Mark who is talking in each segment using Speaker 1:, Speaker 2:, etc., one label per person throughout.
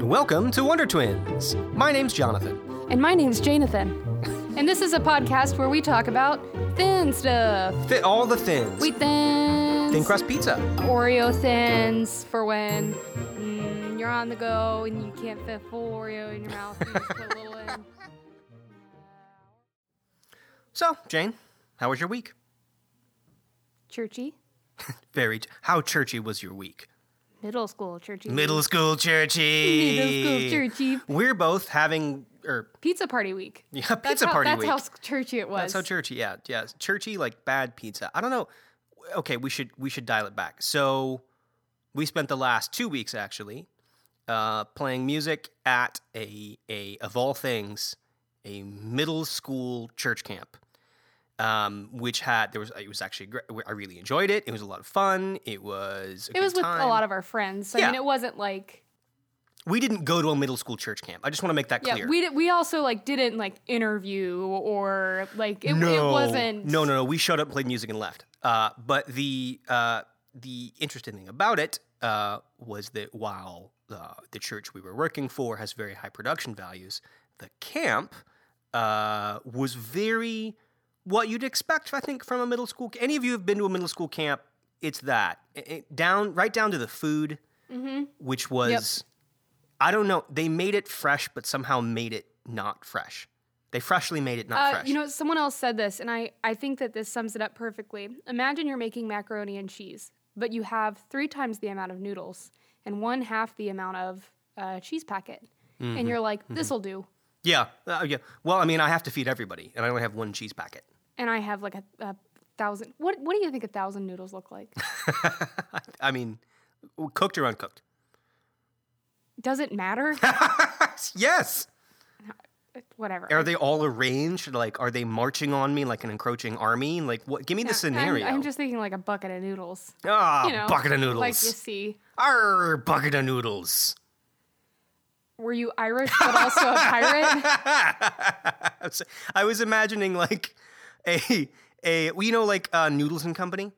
Speaker 1: Welcome to Wonder Twins. My name's Jonathan.
Speaker 2: And my name's Janathan. and this is a podcast where we talk about thin stuff.
Speaker 1: Thi- all the thins.
Speaker 2: Wheat thins.
Speaker 1: Thin crust pizza.
Speaker 2: Oreo thins for when mm, you're on the go and you can't fit full Oreo in your mouth. You just put a little in.
Speaker 1: So, Jane, how was your week?
Speaker 2: Churchy.
Speaker 1: Very. How churchy was your week?
Speaker 2: Middle school churchy.
Speaker 1: Middle school churchy.
Speaker 2: Middle school churchy.
Speaker 1: We're both having, or
Speaker 2: Pizza party week.
Speaker 1: yeah,
Speaker 2: That's
Speaker 1: pizza
Speaker 2: how,
Speaker 1: party
Speaker 2: that's
Speaker 1: week.
Speaker 2: That's how churchy it was.
Speaker 1: That's how churchy. Yeah, yeah, churchy like bad pizza. I don't know. Okay, we should we should dial it back. So, we spent the last two weeks actually uh, playing music at a a of all things a middle school church camp. Um, which had there was it was actually great. I really enjoyed it. It was a lot of fun. It was a
Speaker 2: it was with
Speaker 1: time.
Speaker 2: a lot of our friends. So, I mean, it wasn't like
Speaker 1: We didn't go to a middle school church camp. I just want to make that clear. yeah.
Speaker 2: We did, we also like didn't like interview or like it,
Speaker 1: no,
Speaker 2: it wasn't
Speaker 1: No, no, no. We showed up, played music, and left. Uh, but the uh, the interesting thing about it uh, was that while uh, the church we were working for has very high production values, the camp uh, was very what you'd expect. I think from a middle school. Any of you have been to a middle school camp? It's that It- down right down to the food,
Speaker 2: Mm-hmm.
Speaker 1: which was I don't know. They made it fresh, but somehow made it not fresh. They freshly made it not
Speaker 2: Uh,
Speaker 1: fresh.
Speaker 2: you know, someone else said this, and I, I think that this sums it up perfectly. Imagine you're making macaroni and cheese, but you have three times the amount of noodles and one half the amount of uh, cheese packet.
Speaker 1: Mm-hmm.
Speaker 2: And you're like, this'll do.
Speaker 1: Yeah, uh, yeah. Well, I mean, I have to feed everybody, and I only have one cheese packet.
Speaker 2: And I have like a, a thousand. What, what do you think a thousand noodles look like?
Speaker 1: I mean, cooked or uncooked?
Speaker 2: Does it matter?
Speaker 1: Yes.
Speaker 2: Whatever.
Speaker 1: Are they all arranged? Like, are they marching on me like an encroaching army? Like, what? Give me the
Speaker 2: I'm-
Speaker 1: scenario.
Speaker 2: I'm, just thinking like a bucket of noodles.
Speaker 1: ah,
Speaker 2: You know,
Speaker 1: bucket of noodles.
Speaker 2: Like you see.
Speaker 1: Arr, bucket of noodles.
Speaker 2: Were you Irish but also a pirate?
Speaker 1: I was- imagining like a a well, you know like uh, Noodles and Company,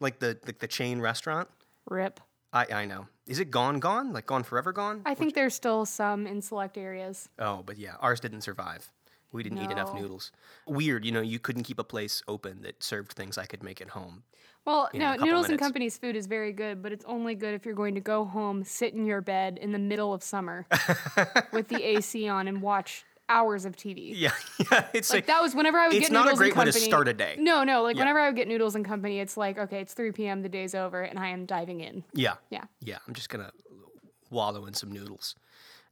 Speaker 1: like the like the chain restaurant.
Speaker 2: Rip.
Speaker 1: I I know. Is it gone? Gone? Like gone forever? Gone?
Speaker 2: I think there's still some in select areas.
Speaker 1: Oh, but yeah, ours didn't survive. We didn't eat enough noodles. Weird, you know, you couldn't keep a place open that served things I could make at home.
Speaker 2: Well, no, Noodles and. Company's food is very good, but it's only good if you're going to go home, sit in your bed in the middle of summer with the AC on and watch hours of TV.
Speaker 1: Yeah, yeah. It's
Speaker 2: Like that was whenever I would
Speaker 1: it's
Speaker 2: get
Speaker 1: not a
Speaker 2: Noodles
Speaker 1: great way to start a day.
Speaker 2: No, no, like
Speaker 1: Yeah.
Speaker 2: whenever I would get Noodles and Company, it's like, okay, it's 3 p.m., the day's over, and I am diving in.
Speaker 1: yeah,
Speaker 2: Yeah.
Speaker 1: yeah. I'm just gonna wallow in some noodles.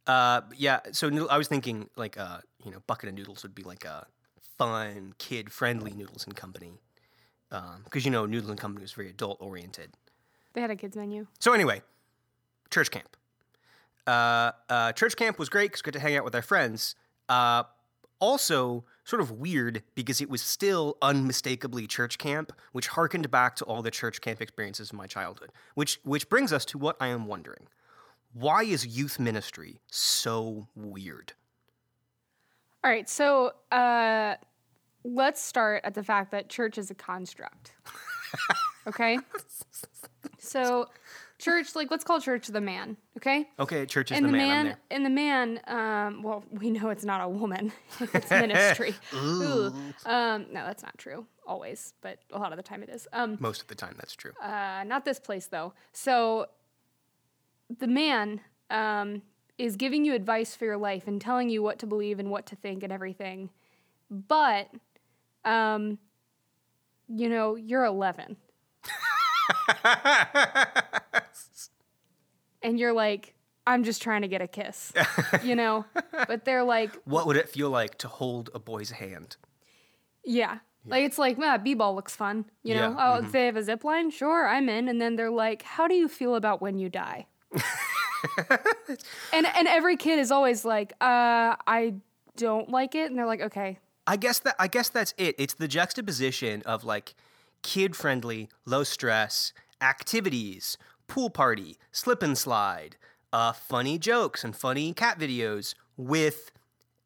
Speaker 1: Uh, yeah. So noodle, I was thinking like uh, you know, bucket of noodles would be like a fun, kid-friendly Noodles and Company, because you know, Noodles and Company was very adult-oriented.
Speaker 2: They had a kids menu.
Speaker 1: So anyway, church camp. Uh, uh, church camp was great because we got to hang out with our friends. Uh, also, sort of weird because it was still unmistakably church camp, which harkened back to all the church camp experiences of my childhood. Which which brings us to what I am wondering: Why is youth ministry so weird?
Speaker 2: All right, so uh, let's start at the fact that church is a construct. okay? So, church, like, let's call church the man, okay?
Speaker 1: Okay, church is
Speaker 2: and
Speaker 1: the, man.
Speaker 2: Man, and the man, um, well, we know it's not a woman. it's ministry. Ooh. Um, no, that's not true always, but a lot of the time it is. Um,
Speaker 1: Most of the time, that's true.
Speaker 2: uh, not this place though. So the man um, is giving you advice for your life and telling you what to believe and what to think and everything. But, um, you know, you're 11. and you're like, I'm just trying to get a kiss, you know? But they're like,
Speaker 1: what would it feel like to hold a boy's hand?
Speaker 2: Yeah. Like it's like, ah, b-ball looks fun, you know.
Speaker 1: Yeah,
Speaker 2: Oh, they have a zip line, sure, I'm in. And then they're like, "How do you feel about when you die?" and and every kid is always like, "Uh, I don't like it," and they're like, "Okay,
Speaker 1: I guess that I guess that's it. It's the juxtaposition of like kid friendly, low stress activities, pool party, slip and slide, uh, funny jokes and funny cat videos with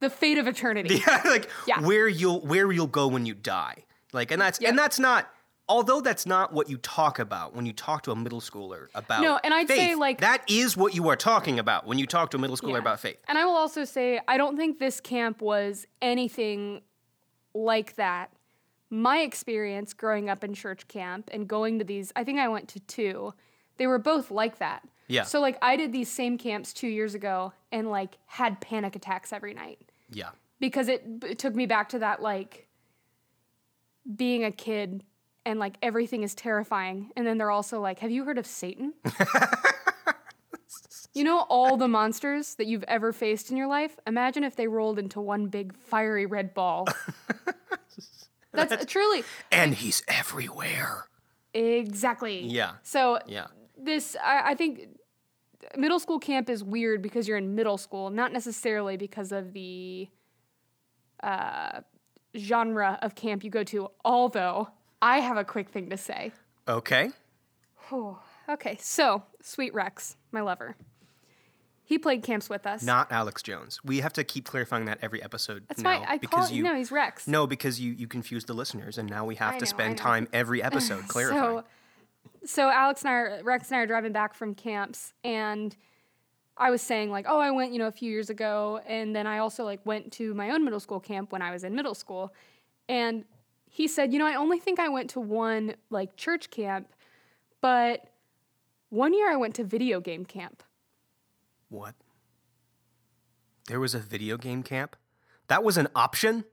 Speaker 2: the fate of eternity."
Speaker 1: yeah, like
Speaker 2: Yeah.
Speaker 1: where you'll where you'll go when you die. Like and that's
Speaker 2: Yep.
Speaker 1: and that's not although that's not what you talk about when you talk to a middle schooler about
Speaker 2: No, and I'd say, like-
Speaker 1: that is what you are talking about when you talk to a middle schooler
Speaker 2: Yeah.
Speaker 1: about faith.
Speaker 2: And I will also say, I don't think this camp was anything like that. My experience growing up in church camp and going to these, I think I went to two, they were both like that.
Speaker 1: Yeah.
Speaker 2: So, like, I did these same camps two years ago and, like, had panic attacks every night
Speaker 1: Yeah.
Speaker 2: because it, it took me back to that, like, being a kid and, like, everything is terrifying. And then they're also like, Have you heard of Satan? You know all the monsters that you've ever faced in your life? Imagine if they rolled into one big fiery red ball. That's truly
Speaker 1: And he's everywhere.
Speaker 2: exactly.
Speaker 1: Yeah.
Speaker 2: So
Speaker 1: Yeah.
Speaker 2: this I, I think middle school camp is weird because you're in middle school, not necessarily because of the uh, genre of camp you go to. Although I have a quick thing to say.
Speaker 1: Okay.
Speaker 2: Oh, okay, so Sweet Rex, my lover, he played camps with us.
Speaker 1: Not Alex Jones. We have to keep clarifying that every episode
Speaker 2: That's
Speaker 1: now
Speaker 2: why I
Speaker 1: because
Speaker 2: call
Speaker 1: you
Speaker 2: no, he's Rex.
Speaker 1: No, because you you confuse the listeners and now we have
Speaker 2: I
Speaker 1: to
Speaker 2: know, I
Speaker 1: spend time every episode clarifying.
Speaker 2: So, so Alex and I, are, Rex and I are driving back from camps, and I was saying like, oh, I went, you know, a few years ago, and then I also like went to my own middle school camp when I was in middle school, and he said, you know, I only think I went to one like church camp, but one year I went to video game camp.
Speaker 1: What? There was a video game camp? That was an option?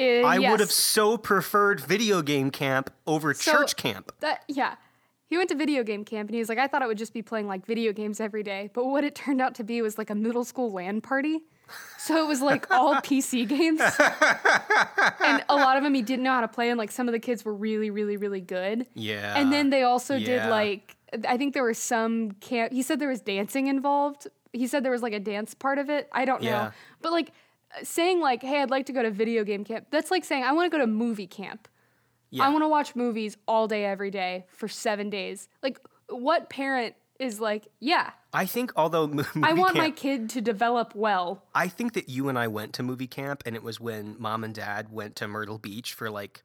Speaker 2: Uh,
Speaker 1: I would have so preferred video game camp over
Speaker 2: So-
Speaker 1: church camp.
Speaker 2: That yeah. He went to video game camp and he was like, I thought it would just be playing like video games every day. But what it turned out to be was like a middle school LAN party. So it was like all PC games. and a lot of them he didn't know how to play, and like some of the kids were really, really, really good.
Speaker 1: Yeah.
Speaker 2: And then they also
Speaker 1: yeah.
Speaker 2: did like I think there was some camp he said there was dancing involved. He said there was like a dance part of it. I don't know.
Speaker 1: Yeah.
Speaker 2: But like saying like, hey, I'd like to go to video game camp, that's like saying I want to go to movie camp.
Speaker 1: Yeah.
Speaker 2: I want to watch movies all day, every day for seven days. Like, what parent is like, yeah,
Speaker 1: I think although movie
Speaker 2: I want
Speaker 1: camp,
Speaker 2: my kid to develop well.
Speaker 1: I think that you and I went to movie camp, and it was when mom and dad went to Myrtle Beach for like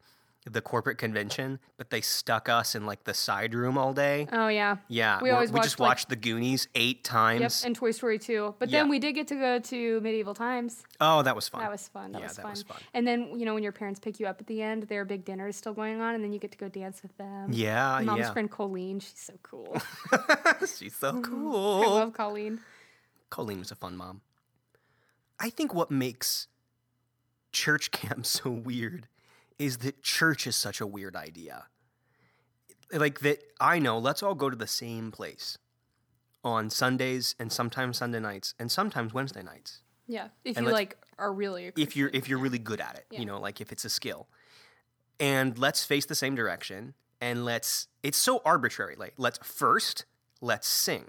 Speaker 1: the corporate convention, but they stuck us in like the side room all day.
Speaker 2: Oh yeah,
Speaker 1: Yeah,
Speaker 2: We
Speaker 1: we're-
Speaker 2: always
Speaker 1: we just
Speaker 2: watched, like-
Speaker 1: watched The Goonies eight
Speaker 2: yep,
Speaker 1: times.
Speaker 2: and Toy Story 2. But
Speaker 1: Yeah.
Speaker 2: then we did get to go to Medieval Times.
Speaker 1: oh, that was fun.
Speaker 2: That was fun. That,
Speaker 1: Yeah,
Speaker 2: was,
Speaker 1: that
Speaker 2: fun.
Speaker 1: was fun.
Speaker 2: And then you know when your parents pick you up at the end, their big dinner is still going on, and then you get to go dance with them.
Speaker 1: Yeah,
Speaker 2: Mom's
Speaker 1: yeah.
Speaker 2: friend Colleen, she's so cool.
Speaker 1: She's so
Speaker 2: mm-hmm.
Speaker 1: cool.
Speaker 2: I love Colleen.
Speaker 1: Colleen was a fun mom. I think what makes church camp so weird is that church is such a weird idea. Like that I know, let's all go to the same place on Sundays and sometimes Sunday nights and sometimes Wednesday nights.
Speaker 2: Yeah, if
Speaker 1: And
Speaker 2: you like are really
Speaker 1: If you're if you're really good at it,
Speaker 2: Yeah.
Speaker 1: you know, like if it's a skill. And let's face the same direction and let's it's so arbitrary. Like let's first let's sing.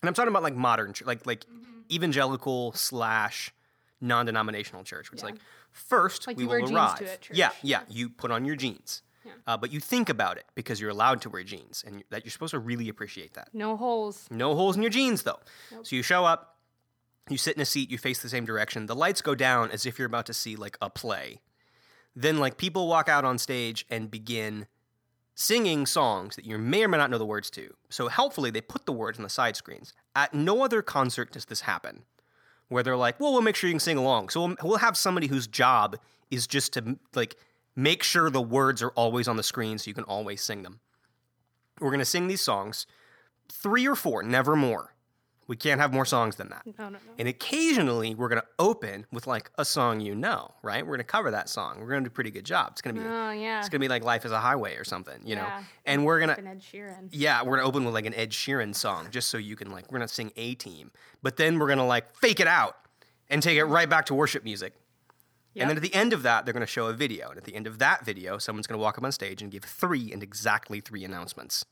Speaker 1: And I'm talking about like modern church, like like
Speaker 2: Mm-hmm.
Speaker 1: evangelical slash non-denominational church. Which
Speaker 2: Yeah.
Speaker 1: like first
Speaker 2: Like
Speaker 1: we
Speaker 2: you
Speaker 1: will
Speaker 2: wear jeans to
Speaker 1: arrive. Yeah, yeah. You put on your jeans,
Speaker 2: Yeah.
Speaker 1: uh, but you think about it because you're allowed to wear jeans, and that you're supposed to really appreciate that.
Speaker 2: no holes.
Speaker 1: No holes in your jeans though. So you show up, you sit in a seat, you face the same direction. The lights go down as if you're about to see like a play. Then like people walk out on stage and begin singing songs that you may or may not know the words to. So helpfully they put the words on the side screens. At no other concert does this happen. Where they're like, "Well, we'll make sure you can sing along." So we'll, we'll have somebody whose job is just to like make sure the words are always on the screen so you can always sing them. We're going to sing these songs, three or four, never more. We can't have more songs than that.
Speaker 2: No, no, no.
Speaker 1: And occasionally we're going to open with like a song you know, right? We're going to cover that song. We're going to do a pretty good job. It's going to be
Speaker 2: Oh yeah.
Speaker 1: it's going to be like Life is a Highway or something, you know. And we're going to
Speaker 2: Ed Sheeran.
Speaker 1: yeah, we're going to open with like an Ed Sheeran song just so you can like we're going to sing A Team. But then we're going to like fake it out and take it right back to worship music.
Speaker 2: Yep.
Speaker 1: And then at the end of that, they're going to show a video. And at the end of that video, someone's going to walk up on stage and give three and exactly three announcements.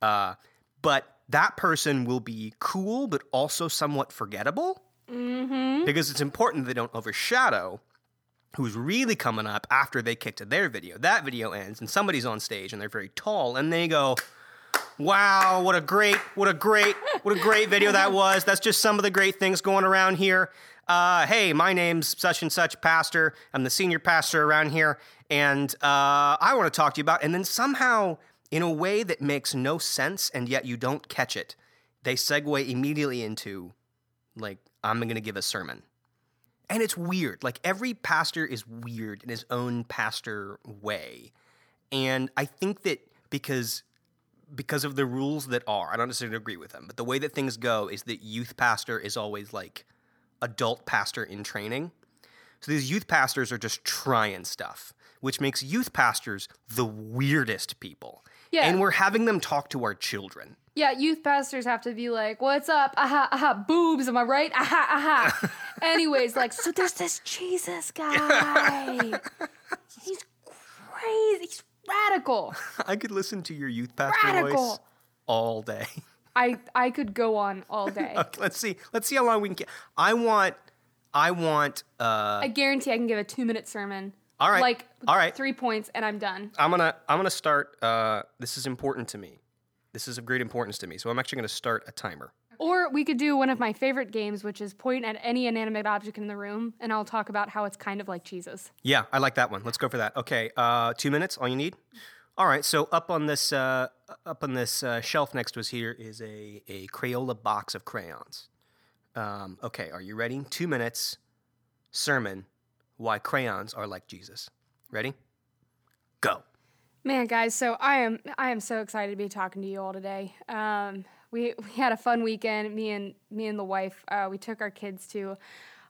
Speaker 1: Uh, but that person will be cool, but also somewhat forgettable. Mm-hmm. Because it's important they don't overshadow who's really coming up after they kick to their video. That video ends, and somebody's on stage, and they're very tall, and they go, Wow, what a great, what a great, what a great video that was. That's just some of the great things going around here. uh, hey, my name's such and such pastor. I'm the senior pastor around here, and uh, I want to talk to you about. And then somehow, in a way that makes no sense, and yet you don't catch it, they segue immediately into, like, I'm going to give a sermon. And it's weird. Like, every pastor is weird in his own pastor way. And I think that because because of the rules that are, I don't necessarily agree with them, but the way that things go is that youth pastor is always like adult pastor in training. So these youth pastors are just trying stuff, which makes youth pastors the weirdest people.
Speaker 2: Yeah.
Speaker 1: And we're having them talk to our children.
Speaker 2: Yeah, youth pastors have to be like, "What's up? Aha, aha, boobs. Am I right? Aha, aha." Anyways, like, so there's this Jesus guy. He's crazy. He's radical.
Speaker 1: I could listen to your youth pastor voice all day.
Speaker 2: I I could go on all day.
Speaker 1: Okay, let's see. Let's see how long we can get. I want. I want. Uh,
Speaker 2: I guarantee I can give a two minute sermon.
Speaker 1: All right.
Speaker 2: Like
Speaker 1: All right.
Speaker 2: three points and I'm done.
Speaker 1: I'm gonna. I'm gonna start. Uh, this is important to me. This is of great importance to me. So I'm actually gonna start a timer.
Speaker 2: Or we could do one of my favorite games, which is point at any inanimate object in the room, and I'll talk about how it's kind of like Jesus.
Speaker 1: Yeah, I like that one. Let's go for that. Okay. Uh, two minutes. All you need. All right. So up on this. Uh, up on this uh, shelf next to us here is a a Crayola box of crayons. Um, okay. Are you ready? Two minutes. Sermon. Why crayons are like Jesus. Ready? Go.
Speaker 2: Man, guys, so I am I am so excited to be talking to you all today. Um, we we had a fun weekend. Me and me and the wife, uh, we took our kids to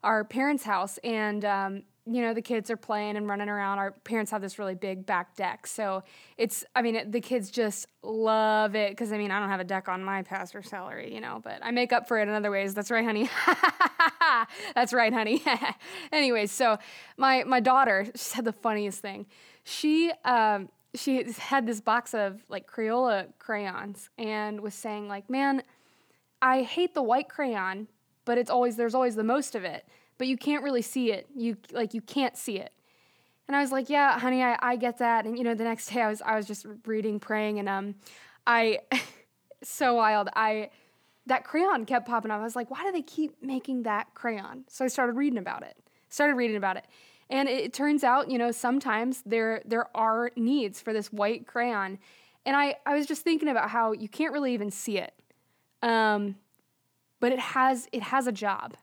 Speaker 2: our parents' house, and um, you know the kids are playing and running around. Our parents have this really big back deck, so it's I mean the kids just love it because I mean I don't have a deck on my pastor salary, you know, but I make up for it in other ways. That's right, honey. That's right, honey. Anyways, so my my daughter she said the funniest thing. She um she had this box of like Crayola crayons and was saying like, "Man, I hate the white crayon, but it's always there's always the most of it, but you can't really see it. You like you can't see it." And I was like, "Yeah, honey, I, I get that." And you know, the next day I was I was just reading, praying, and um, I so wild. I that crayon kept popping up. I was like, "Why do they keep making that crayon?" So I started reading about it. Started reading about it. And it, it turns out, you know, sometimes there there are needs for this white crayon. And I, I was just thinking about how you can't really even see it. Um, but it has it has a job.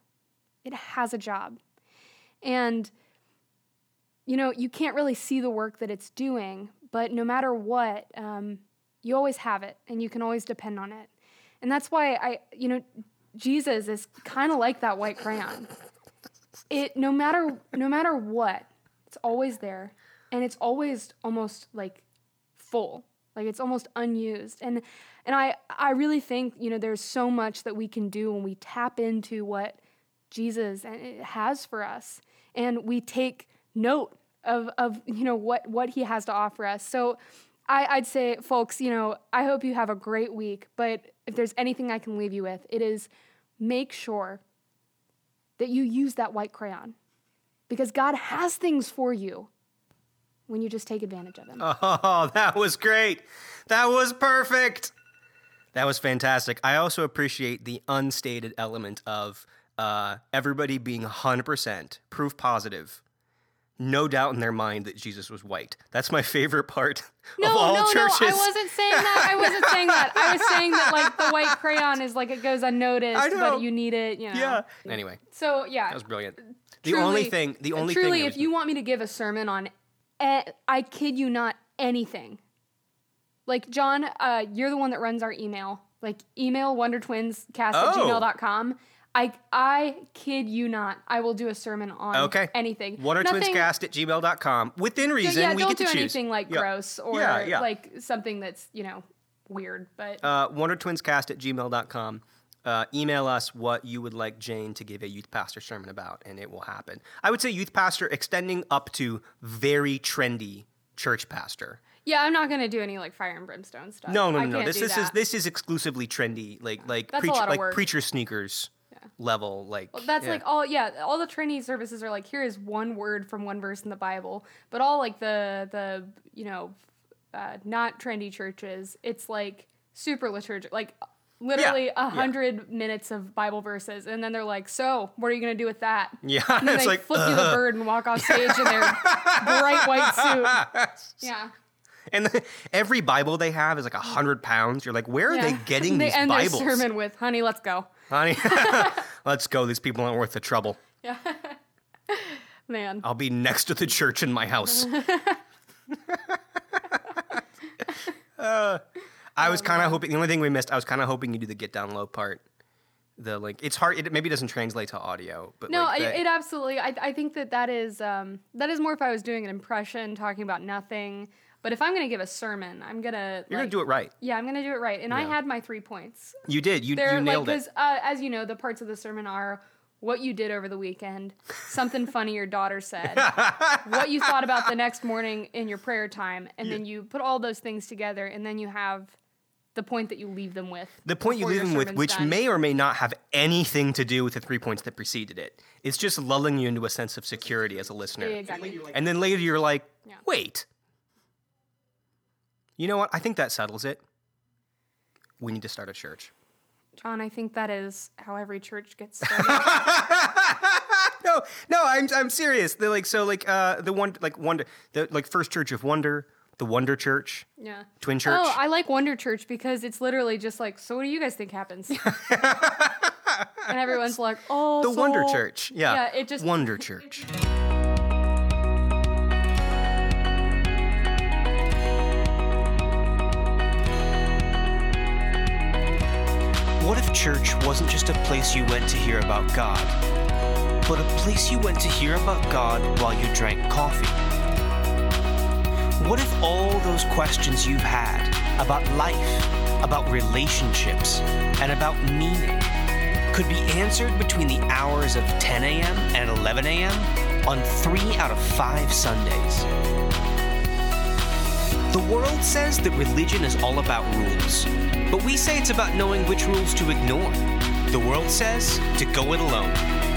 Speaker 2: It has a job. And you know, you can't really see the work that it's doing, but no matter what, um, you always have it and you can always depend on it. And that's why I, you know, Jesus is kind of like that white crayon. It no matter no matter what, it's always there and it's always almost like full. Like it's almost unused. And and I I really think, you know, there's so much that we can do when we tap into what Jesus and has for us and we take note of of you know what what he has to offer us. So I, I'd say, folks, you know, I hope you have a great week. But if there's anything I can leave you with, it is make sure that you use that white crayon because God has things for you when you just take advantage of them.
Speaker 1: Oh, that was great. That was perfect. That was fantastic. I also appreciate the unstated element of uh, everybody being 100% proof positive. No doubt in their mind that Jesus was white. That's my favorite part
Speaker 2: no,
Speaker 1: of all
Speaker 2: no,
Speaker 1: churches.
Speaker 2: no, I wasn't saying that. I wasn't saying that. I was saying that like the white crayon is like it goes unnoticed, but you need it. You know.
Speaker 1: Yeah. Anyway,
Speaker 2: So yeah,
Speaker 1: that was brilliant. The
Speaker 2: truly-
Speaker 1: only thing, the only
Speaker 2: truly,
Speaker 1: thing. that
Speaker 2: if you want me to give a sermon on, eh, I kid you not, anything. Like John, uh, you're the one that runs our email. Like email wondertwinscast at
Speaker 1: Oh.
Speaker 2: gmail.com. I I kid you not, I will do a sermon on
Speaker 1: Okay.
Speaker 2: anything.
Speaker 1: Watertwinscast at gmail.com. Within reason,
Speaker 2: yeah,
Speaker 1: we
Speaker 2: don't
Speaker 1: get to
Speaker 2: do
Speaker 1: choose.
Speaker 2: anything like
Speaker 1: Yeah.
Speaker 2: gross or
Speaker 1: Yeah, yeah.
Speaker 2: like something that's you know weird. But
Speaker 1: uh, wondertwinscast at gmail.com. Uh, email us what you would like Jane to give a youth pastor sermon about, and it will happen. I would say youth pastor extending up to very trendy church pastor.
Speaker 2: yeah, I'm not gonna do any like fire and brimstone stuff.
Speaker 1: No, no, no, no. This this is this is exclusively trendy, like like
Speaker 2: That's a
Speaker 1: preach, like preacher sneakers level. Like
Speaker 2: That's
Speaker 1: yeah.
Speaker 2: like all yeah, all the Trinity services are like here is one word from one verse in the Bible, but all like the the you know uh, not trendy churches, it's like super liturgical. Like literally a
Speaker 1: yeah.
Speaker 2: hundred minutes of Bible verses, and then they're like, "So, what are you gonna do with that?"
Speaker 1: Yeah,
Speaker 2: And then
Speaker 1: it's
Speaker 2: they
Speaker 1: like
Speaker 2: flip you the bird and walk off stage in their bright white suit. Yeah.
Speaker 1: And the, every Bible they have is like a hundred pounds. You're like, where are
Speaker 2: yeah.
Speaker 1: they getting
Speaker 2: they
Speaker 1: these
Speaker 2: end
Speaker 1: Bibles?
Speaker 2: their sermon with, "Honey, let's go."
Speaker 1: Honey, let's go. These people aren't worth the trouble.
Speaker 2: Yeah. Man.
Speaker 1: I'll be next to the church in my house. Uh, I
Speaker 2: Oh,
Speaker 1: was kind of hoping. The only thing we missed, I was kind of hoping you do the get down low part. The like, it's hard. It maybe doesn't translate to audio, but
Speaker 2: No,
Speaker 1: like the-
Speaker 2: it absolutely. I, I think that that is um, that is more if I was doing an impression talking about nothing. But if I'm going to give a sermon, I'm gonna
Speaker 1: you're
Speaker 2: like,
Speaker 1: gonna do it right.
Speaker 2: Yeah, I'm gonna do it right. And I had my three points.
Speaker 1: You did. You,
Speaker 2: They're
Speaker 1: you nailed
Speaker 2: like
Speaker 1: it.
Speaker 2: because uh, as you know, the parts of the sermon are what you did over the weekend, something funny your daughter said, what you thought about the next morning in your prayer time, and then you put all those things together, and then you have the point that you leave them with.
Speaker 1: The point you leave them with, which
Speaker 2: done.
Speaker 1: may or may not have anything to do with the three points that preceded it, it's just lulling you into a sense of security as a listener.
Speaker 2: Yeah, exactly.
Speaker 1: And then later you're like,
Speaker 2: Yeah.
Speaker 1: wait. You know what? I think that settles it. We need to start a church.
Speaker 2: John, I think that is how every church gets started.
Speaker 1: no, no, I'm I'm serious. They're like so like uh the one like wonder the like First Church of Wonder, the Wonder Church,
Speaker 2: yeah.
Speaker 1: Twin Church.
Speaker 2: Oh, I like Wonder Church because it's literally just like, so what do you guys think happens? and everyone's like, oh,
Speaker 1: the
Speaker 2: so-
Speaker 1: Wonder Church. Yeah.
Speaker 2: Yeah, it just
Speaker 1: Wonder Church. church wasn't just a place you went to hear about God, but a place you went to hear about God while you drank coffee? What if all those questions you've had about life, about relationships, and about meaning could be answered between the hours of 10 a.m. and 11 a.m. on three out of five Sundays? The world says that religion is all about rules, but we say it's about knowing which rules to ignore. The world says to go it alone,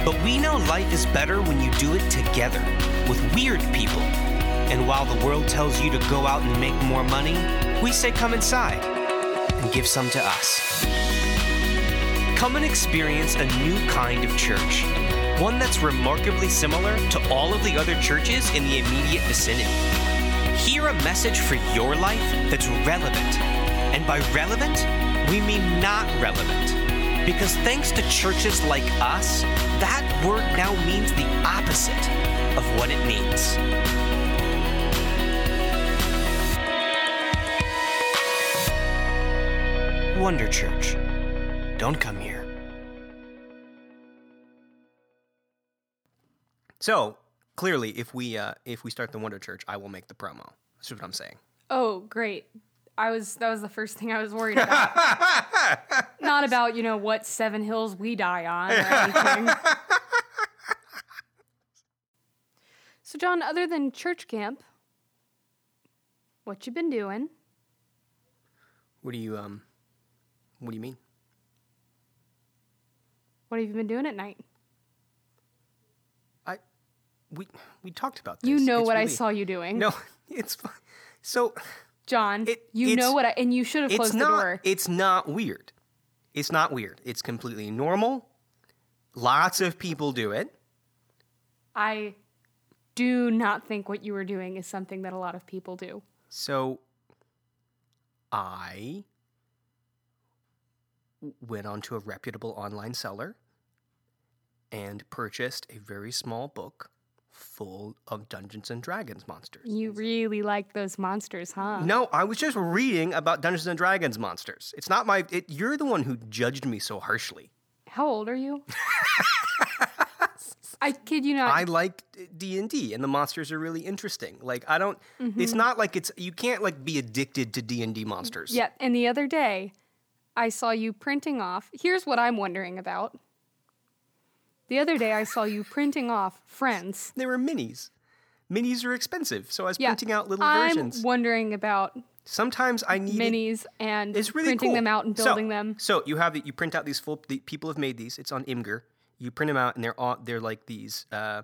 Speaker 1: but we know life is better when you do it together with weird people. And while the world tells you to go out and make more money, we say come inside and give some to us. Come and experience a new kind of church, one that's remarkably similar to all of the other churches in the immediate vicinity. Hear a message for your life that's relevant. And by relevant, we mean not relevant. Because thanks to churches like us, that word now means the opposite of what it means. Wonder Church. Don't come here. So clearly, if we uh, if we start the Wonder Church, I will make the promo. That's what I'm saying.
Speaker 2: Oh, great. I was that was the first thing I was worried about. Not about, you know, what seven hills we die on or anything. so John, other than church camp, what you been doing?
Speaker 1: What do you um? What do you mean?
Speaker 2: What have you been doing at night?
Speaker 1: We we talked about this.
Speaker 2: You know
Speaker 1: It's
Speaker 2: what I saw you doing.
Speaker 1: No, it's fine. So
Speaker 2: John,
Speaker 1: It-
Speaker 2: you know what I and you should have closed the door.
Speaker 1: It's not weird. It's not weird. It's completely normal. Lots of people do it.
Speaker 2: I do not think what you were doing is something that a lot of people do.
Speaker 1: So I went onto a reputable online seller and purchased a very small book full of Dungeons and Dragons monsters.
Speaker 2: You really like those monsters, huh?
Speaker 1: No, I was just reading about Dungeons and Dragons monsters. It's not my it, you're the one who judged me so harshly.
Speaker 2: How old are you? I kid you not.
Speaker 1: I like D&D and the monsters are really interesting. Like I don't mm-hmm. it's not like it's you can't like be addicted to D&D monsters.
Speaker 2: Yeah, and the other day, I saw you printing off. Here's what I'm wondering about. The other day, I saw you printing off friends.
Speaker 1: They were minis. Minis are expensive, so I was
Speaker 2: Yeah,
Speaker 1: printing out little versions.
Speaker 2: I'm wondering about
Speaker 1: Sometimes I need
Speaker 2: minis and
Speaker 1: It's really
Speaker 2: printing
Speaker 1: cool.
Speaker 2: them out and
Speaker 1: So-
Speaker 2: them.
Speaker 1: So you have you print out these full. The, people have made these. It's on Imgur. You print them out, and they're all, they're like these uh,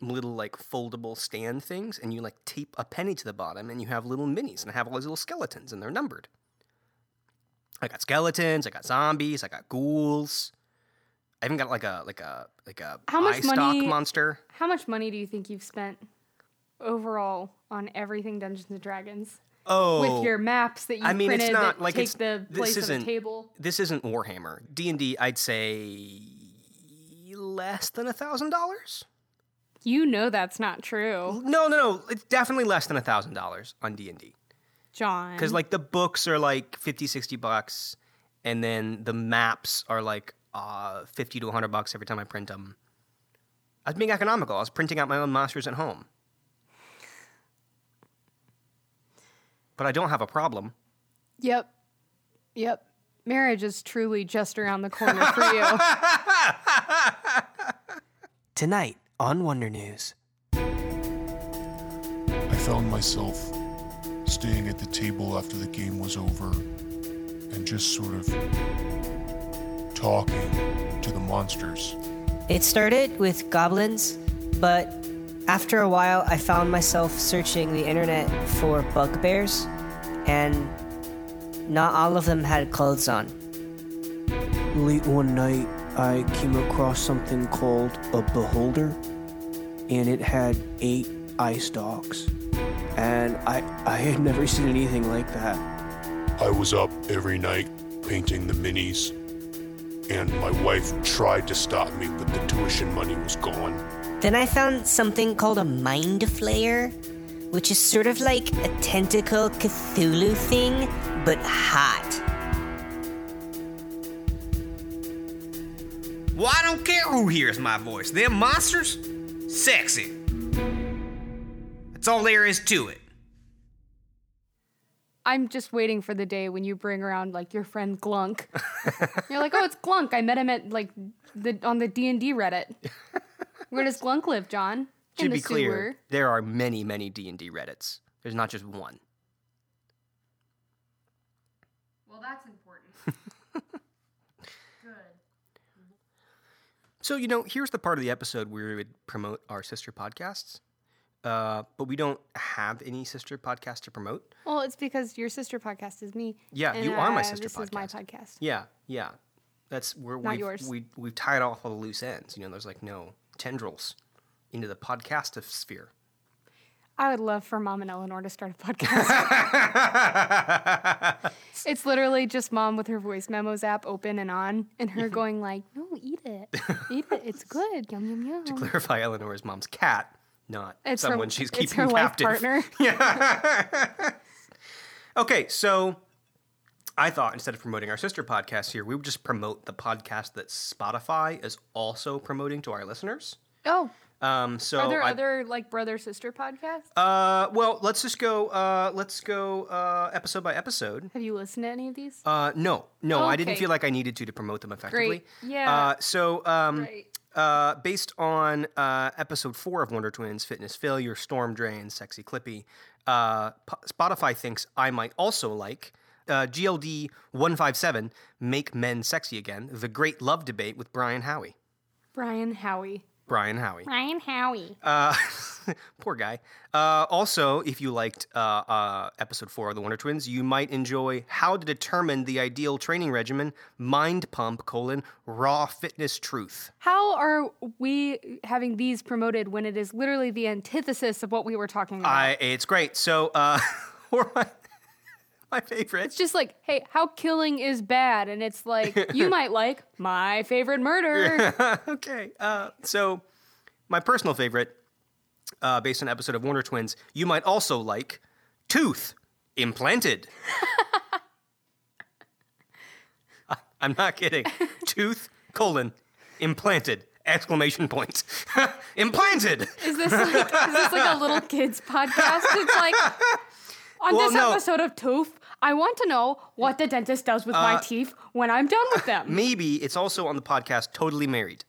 Speaker 1: little like foldable stand things, and you like tape a penny to the bottom, and you have little minis, and I have all these little skeletons, and they're numbered. I got skeletons. I got zombies. I got ghouls. I even got like a like a like a
Speaker 2: How much money-
Speaker 1: monster.
Speaker 2: How much money do you think you've spent overall on everything Dungeons and Dragons?
Speaker 1: Oh,
Speaker 2: With your maps that you
Speaker 1: I mean, it's
Speaker 2: printed
Speaker 1: not
Speaker 2: that
Speaker 1: like
Speaker 2: take
Speaker 1: it's
Speaker 2: the place of a table.
Speaker 1: this isn't Warhammer. D and D, I'd say less than a thousand dollars.
Speaker 2: You know that's not true,
Speaker 1: No, no, no. It's definitely less than a thousand dollars on D and D.
Speaker 2: John.
Speaker 1: because like the books are like 50 60 bucks and then the maps are like uh, 50 to 100 bucks every time i print them i was being economical i was printing out my own monsters at home but i don't have a problem
Speaker 2: Yep. Yep. Marriage is truly just around the corner for you.
Speaker 1: tonight on wonder news
Speaker 3: I found myself staying at the table after the game was over and just sort of talking to the monsters.
Speaker 4: It started with goblins, but after a while, I found myself searching the internet for bugbears, and not all of them had clothes on.
Speaker 5: Late one night, I came across something called a beholder, and it had eight eye stalks. And I, I had never seen anything like that.
Speaker 3: I was up every night painting the minis, and my wife tried to stop me, but the tuition money was gone.
Speaker 4: Then I found something called a mind flayer, which is sort of like a tentacle Cthulhu thing, but hot.
Speaker 6: Well, I don't care who hears my voice. Them monsters, sexy. That's all there is to it.
Speaker 2: I'm just waiting for the day when you bring around like your friend Glunk. You're like, oh, it's Glunk. I met him at like the on the D and D Reddit. Where does Glunk live, John?
Speaker 1: to
Speaker 2: In the
Speaker 1: be clear
Speaker 2: sewer.
Speaker 1: there are many many d&d reddits there's not just one
Speaker 2: Well, that's important. Good.
Speaker 1: So, you know, here's the part of the episode where we would promote our sister podcasts. Uh, but we don't have any sister podcast to promote.
Speaker 2: Well, it's because your sister podcast is me.
Speaker 1: Yeah, you are my
Speaker 2: uh,
Speaker 1: sister
Speaker 2: This is my
Speaker 1: podcast.
Speaker 2: podcast.
Speaker 1: Yeah, yeah. That's where
Speaker 2: Not
Speaker 1: we've,
Speaker 2: yours.
Speaker 1: we we've tied off all the loose ends. You know, there's like no tendrils into the podcast sphere.
Speaker 2: I would love for Mom and Eleanor to start a podcast. it's literally just Mom with her voice memos app open and on, and her going like, "No, eat it, eat it. It's good. Yum yum yum."
Speaker 1: To clarify Eleanor's mom's cat, not
Speaker 2: It's
Speaker 1: someone
Speaker 2: her,
Speaker 1: she's keeping captive.
Speaker 2: partner.
Speaker 1: Okay, so I thought instead of promoting our sister podcast here, we would just promote the podcast that Spotify is also promoting to our listeners.
Speaker 2: Oh,
Speaker 1: Um, so
Speaker 2: are there
Speaker 1: I-
Speaker 2: other like brother sister podcasts?
Speaker 1: Uh, well, let's just go. Uh, let's go uh, episode by episode.
Speaker 2: Have you listened to any of these?
Speaker 1: Uh, no, no, I didn't feel like I needed to to promote them effectively.
Speaker 2: Great. Yeah.
Speaker 1: Uh, so, um,
Speaker 2: Right.
Speaker 1: Uh, based on uh, episode four of Wonder Twins, Fitness Failure, Storm Drain, Sexy Clippy, uh, P- Spotify thinks I might also like uh, GLD one five seven, Make Men Sexy Again, the Great Love Debate with Brian Howie.
Speaker 2: Brian Howie.
Speaker 1: Brian Howie.
Speaker 2: Brian Howie.
Speaker 1: Uh, poor guy. Uh, also, if you liked uh, uh, episode four of the Wonder Twins, you might enjoy How to Determine the Ideal Training Regimen, Mind Pump, colon, Raw Fitness Truth.
Speaker 2: How are we having these promoted when it is literally the antithesis of what we were talking about?
Speaker 1: I, it's great. So, uh, or my, favorite.
Speaker 2: it's just like, hey, how killing is bad, and it's like you might like my favorite murder.
Speaker 1: okay. Uh, so, my personal favorite, uh, based on an episode of Wonder Twins, you might also like Tooth Implanted. I- I'm not kidding. Tooth colon implanted exclamation point implanted.
Speaker 2: Is this like is this like a little kids podcast? It's like on
Speaker 1: Well,
Speaker 2: this
Speaker 1: no.
Speaker 2: episode of Tooth, I want to know what the dentist does with
Speaker 1: Uh,
Speaker 2: my teeth when I'm done with them.
Speaker 1: Maybe it's also on the podcast Totally Married,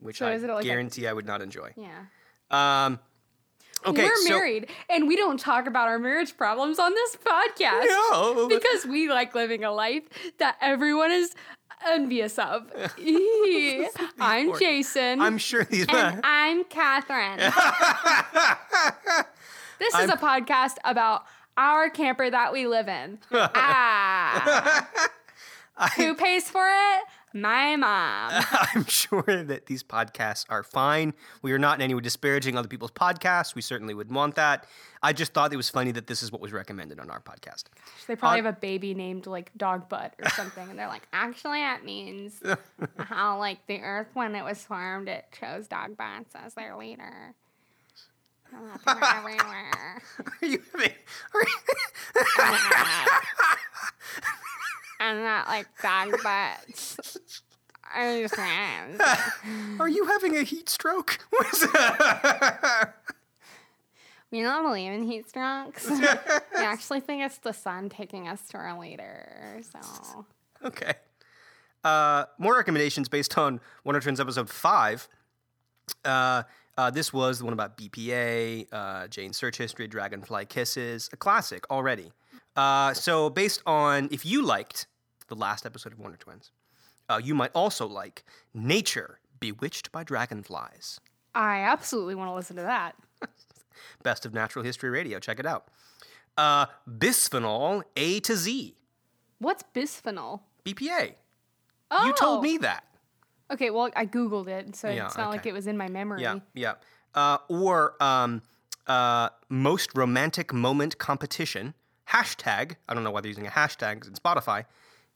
Speaker 1: which
Speaker 2: So
Speaker 1: I
Speaker 2: is it like a-
Speaker 1: guarantee I would not enjoy.
Speaker 2: yeah.
Speaker 1: Um, okay,
Speaker 2: We're
Speaker 1: so-
Speaker 2: married and we don't talk about our marriage problems on this podcast.
Speaker 1: No.
Speaker 2: Because we like living a life that everyone is envious of. Eee. I'm Jason.
Speaker 1: I'm sure these.
Speaker 2: and I'm Catherine. this is a podcast about our camper that we live in. ah. Who pays for it? My mom.
Speaker 1: I'm sure that these podcasts are fine. We are not in any way disparaging other people's podcasts. We certainly wouldn't want that. I just thought it was funny that this is what was recommended on our podcast.
Speaker 2: They probably have a baby named like dog butt or something, and they're like, actually, that means how like the earth when it was formed, it chose dog butts as their leader. And that They're everywhere.
Speaker 1: Are you having, are
Speaker 2: and that like dog butts are just friends.
Speaker 1: are you having a heat stroke? What is that?
Speaker 2: We don't believe in heat strokes. we actually think it's the sun taking us to our leader. So
Speaker 1: Okay. Uh, more recommendations based on Wonder Twins episode five. Uh, uh, this was the one about BPA, uh, Jane's search history, Dragonfly Kisses, a classic already. Uh, so, based on if you liked the last episode of Wonder Twins, uh, you might also like Nature Bewitched by Dragonflies.
Speaker 2: I absolutely want to listen to that.
Speaker 1: Best of Natural History Radio. Check it out. Uh, bisphenol A to Z.
Speaker 2: What's bisphenol?
Speaker 1: BPA.
Speaker 2: Oh,
Speaker 1: You told me that.
Speaker 2: Okay, well, I googled it, so
Speaker 1: Yeah,
Speaker 2: it's not like it was in my memory.
Speaker 1: Yeah, yeah. Uh, or um, uh, most romantic moment competition. Hashtag. I don't know why they're using a hashtag it's Spotify.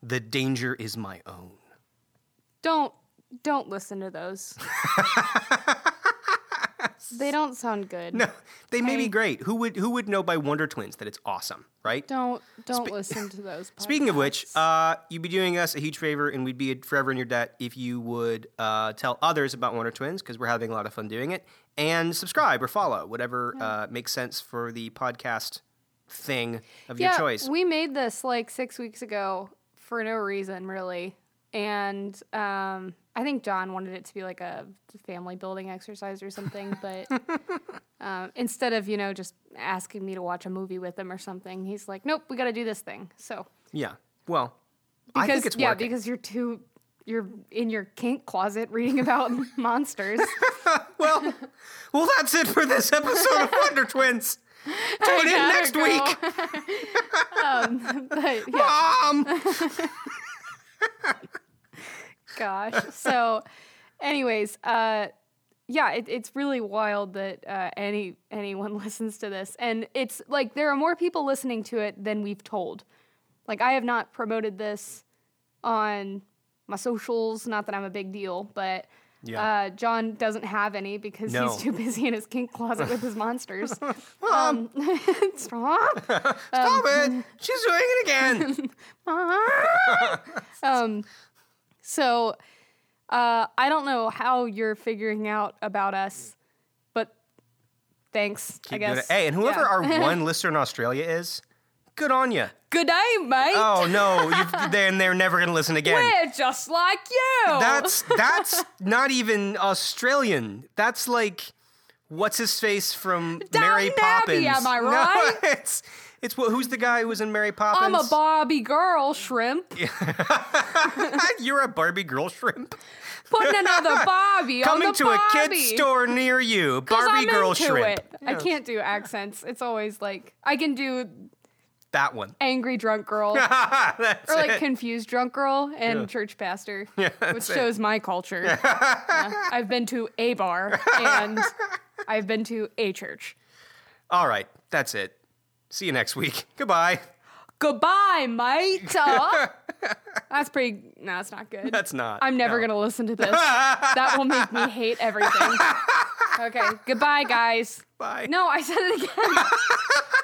Speaker 1: The danger is my own.
Speaker 2: Don't don't listen to those. they don't sound good.
Speaker 1: No, they may be great. Who would who would know by Wonder Twins that it's awesome, right?
Speaker 2: Don't don't listen to those.
Speaker 1: Speaking of which, uh, you'd be doing us a huge favor, and we'd be forever in your debt if you would uh, tell others about Wonder Twins because we're having a lot of fun doing it, and subscribe or follow whatever uh, makes sense for the podcast thing of
Speaker 2: yeah,
Speaker 1: your choice.
Speaker 2: we made this like six weeks ago for no reason really, and um, I think John wanted it to be like a family building exercise or something, but um, instead of you know just asking me to watch a movie with him or something, he's like, "Nope, we got to do this thing." So
Speaker 1: Yeah. Well,
Speaker 2: because
Speaker 1: I think it's
Speaker 2: yeah,
Speaker 1: working.
Speaker 2: because you're too you're in your kink closet reading about monsters.
Speaker 1: well, well, that's it for this episode of Wonder Twins. Tune in next week.
Speaker 2: um, but yeah,
Speaker 1: Mom.
Speaker 2: Gosh. So, anyways, uh, yeah, it, it's really wild that uh, any anyone listens to this, and it's like there are more people listening to it than we've told. Like I have not promoted this on my socials. Not that I'm a big deal, but.
Speaker 1: Yeah.
Speaker 2: Uh, John doesn't have any because
Speaker 1: No.
Speaker 2: he's too busy in his kink closet with his monsters. um, stop.
Speaker 1: Stop
Speaker 2: Um,
Speaker 1: it. She's doing it again.
Speaker 2: um, so uh, I don't know how you're figuring out about us, but thanks. I
Speaker 1: Keep doing
Speaker 2: guess.
Speaker 1: Hey, and whoever
Speaker 2: Yeah.
Speaker 1: our one listener in Australia is, good on you.
Speaker 2: Good day, mate.
Speaker 1: Oh no, you've, then they're never gonna listen again.
Speaker 2: We're just like you.
Speaker 1: That's that's not even Australian. That's like what's his face from Mary
Speaker 2: Downton Abbey,
Speaker 1: Poppins.
Speaker 2: am I
Speaker 1: No,
Speaker 2: right?
Speaker 1: it's it's wh- who's the guy who was in Mary Poppins?
Speaker 2: I'm a Barbie girl, shrimp.
Speaker 1: You're a Barbie girl shrimp.
Speaker 2: Putting another Barbie
Speaker 1: Coming
Speaker 2: on the
Speaker 1: to a
Speaker 2: Barbie.
Speaker 1: kid's store near you. Barbie girl shrimp.
Speaker 2: It. I can't do accents. It's always like I can do
Speaker 1: That one.
Speaker 2: angry drunk girl. Or like
Speaker 1: it.
Speaker 2: confused drunk girl and church pastor, which
Speaker 1: that's it.
Speaker 2: shows my culture. Uh, I've been to a bar and I've been to a church.
Speaker 1: All right, that's it. See you next week. Goodbye.
Speaker 2: Goodbye, mate. That's pretty. No, it's not good.
Speaker 1: That's not.
Speaker 2: I'm never
Speaker 1: no.
Speaker 2: gonna listen to this. that will make me hate everything. Okay. Goodbye, guys.
Speaker 1: Bye.
Speaker 2: No, I said it again.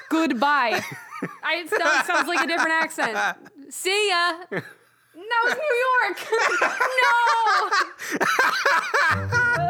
Speaker 2: Goodbye. I, it sounds, sounds like a different accent. See ya. That was New York. no.